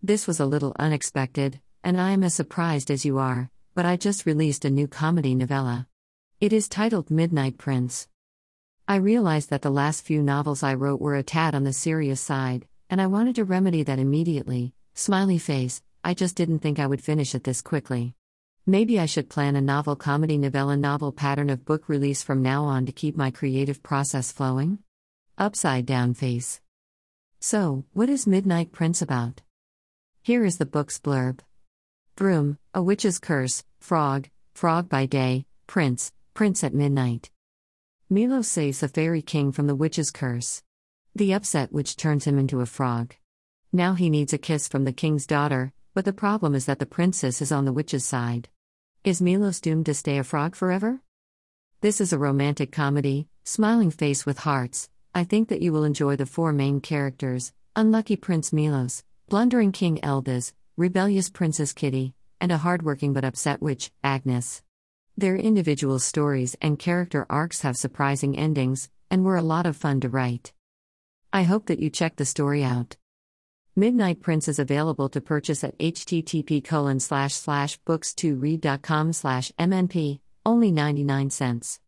This was a little unexpected, and I am as surprised as you are, but I just released a new comedy novella. It is titled Midnight Prince. I realized that the last few novels I wrote were a tad on the serious side, and I wanted to remedy that immediately. Smiley face, I just didn't think I would finish it this quickly. Maybe I should plan a novel comedy novella novel pattern of book release from now on to keep my creative process flowing? Upside down face. So, what is Midnight Prince about? Here is the book's blurb Broom, a witch's curse, frog, frog by day, prince, prince at midnight. Milos saves the fairy king from the witch's curse. The upset witch turns him into a frog. Now he needs a kiss from the king's daughter, but the problem is that the princess is on the witch's side. Is Milos doomed to stay a frog forever? This is a romantic comedy, smiling face with hearts. I think that you will enjoy the four main characters unlucky Prince Milos, blundering King Eldas, rebellious Princess Kitty, and a hardworking but upset witch, Agnes. Their individual stories and character arcs have surprising endings, and were a lot of fun to write. I hope that you check the story out. Midnight Prince is available to purchase at http colon slash slash books2read.com slash mnp, only 99 cents.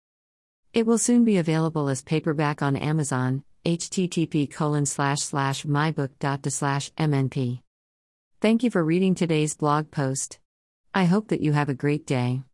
It will soon be available as paperback on Amazon, http colon slash slash slash mnp. Thank you for reading today's blog post. I hope that you have a great day.